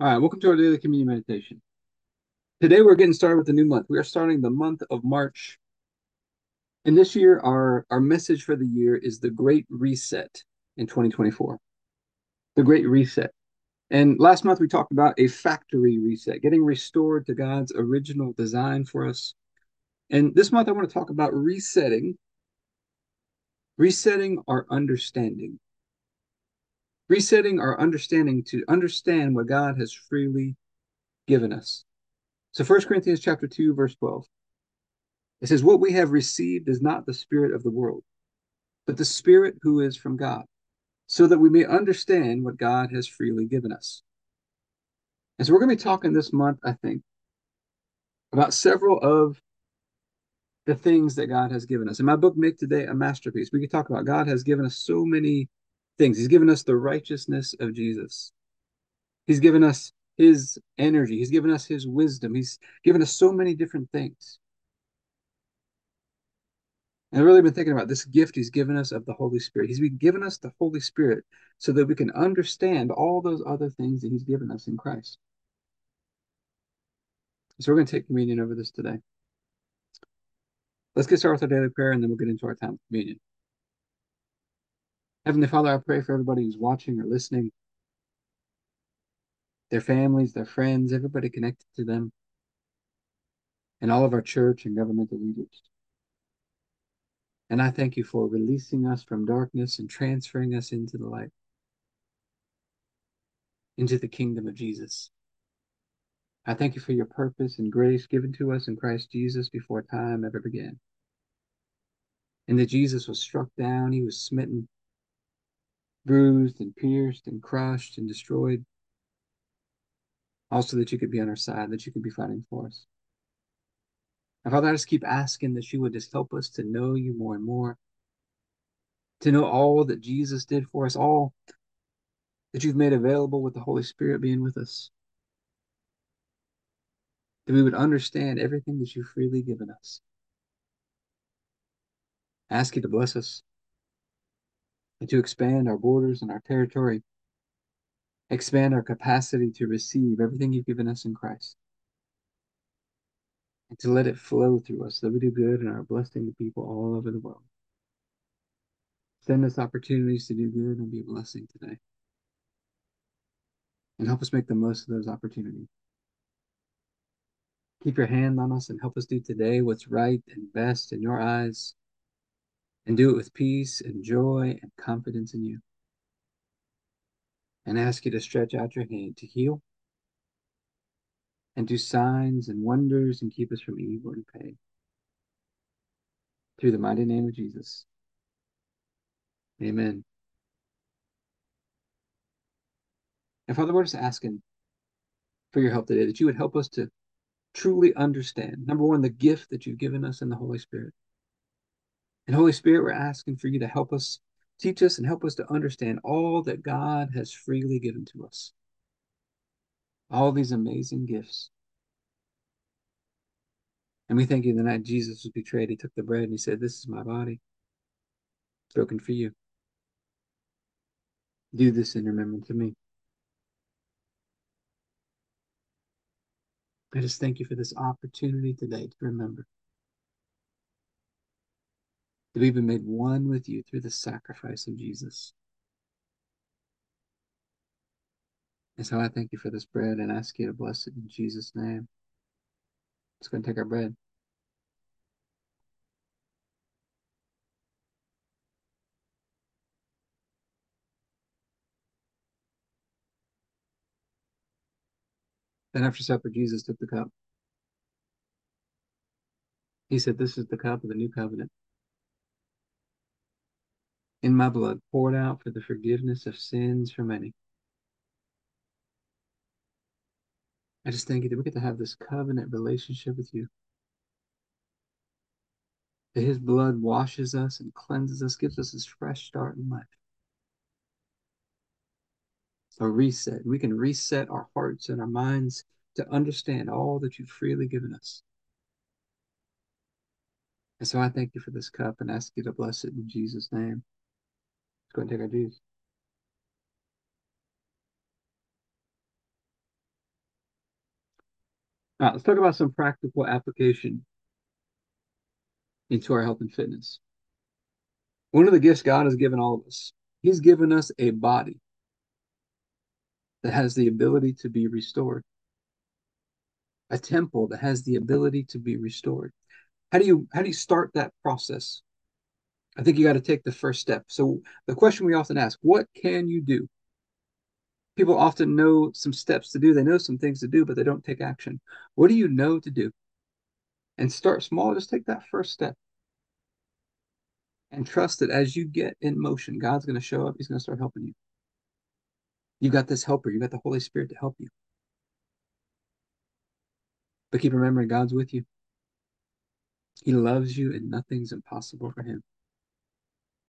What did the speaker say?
All right, welcome to our daily communion meditation. Today we're getting started with a new month. We are starting the month of March. And this year, our, our message for the year is the Great Reset in 2024. The Great Reset. And last month we talked about a factory reset, getting restored to God's original design for us. And this month I want to talk about resetting, resetting our understanding resetting our understanding to understand what God has freely given us. So 1 Corinthians chapter 2 verse 12. It says what we have received is not the spirit of the world, but the spirit who is from God, so that we may understand what God has freely given us. And so we're going to be talking this month, I think, about several of the things that God has given us. In my book, Make Today a Masterpiece, we could talk about God has given us so many things. He's given us the righteousness of Jesus. He's given us his energy. He's given us his wisdom. He's given us so many different things. And I've really been thinking about this gift he's given us of the Holy Spirit. He's given us the Holy Spirit so that we can understand all those other things that he's given us in Christ. So we're going to take communion over this today. Let's get started with our daily prayer and then we'll get into our time of communion. Heavenly Father, I pray for everybody who's watching or listening, their families, their friends, everybody connected to them, and all of our church and governmental leaders. And I thank you for releasing us from darkness and transferring us into the light, into the kingdom of Jesus. I thank you for your purpose and grace given to us in Christ Jesus before time ever began. And that Jesus was struck down, he was smitten, bruised and pierced and crushed and destroyed. Also, that you could be on our side, that you could be fighting for us. And Father, I just keep asking that you would just help us to know you more and more, to know all that Jesus did for us, all that you've made available with the Holy Spirit being with us. That we would understand everything that you've freely given us. I ask you to bless us and to expand our borders and our territory, expand our capacity to receive everything you've given us in Christ, and to let it flow through us that we do good and are blessing to people all over the world. Send us opportunities to do good and be a blessing today. And help us make the most of those opportunities. Keep your hand on us and help us do today what's right and best in your eyes and do it with peace and joy and confidence in you. And ask you to stretch out your hand to heal and do signs and wonders and keep us from evil and pain. Through the mighty name of Jesus. Amen. And Father, we're just asking for your help today, that you would help us to truly understand, number one, the gift that you've given us in the Holy Spirit. And Holy Spirit, we're asking for you to help us, teach us, and help us to understand all that God has freely given to us. All these amazing gifts. And we thank you the night Jesus was betrayed, he took the bread and he said, This is my body, broken for you. Do this in remembrance of me. I just thank you for this opportunity today to remember that we've been made one with you through the sacrifice of Jesus. And so I thank you for this bread and ask you to bless it in Jesus' name. Let's go and take our bread. Then after supper, Jesus took the cup. He said, This is the cup of the new covenant in my blood, poured out for the forgiveness of sins for many. I just thank you that we get to have this covenant relationship with you. That his blood washes us and cleanses us, gives us this fresh start in life. A reset. We can reset our hearts and our minds to understand all that you've freely given us. And so I thank you for this cup and ask you to bless it in Jesus' name. Let's go and take our juice. Now, let's talk about some practical application into our health and fitness. One of the gifts God has given all of us, He's given us a body that has the ability to be restored, a temple that has the ability to be restored. How do you how do you start that process? I think you got to take the first step. So the question we often ask, what can you do? People often know some steps to do, they know some things to do, but they don't take action. What do you know to do? And start small, just take that first step. And trust that as you get in motion, God's going to show up, He's going to start helping you. You got this helper, you got the Holy Spirit to help you. But keep remembering God's with you. He loves you and nothing's impossible for him.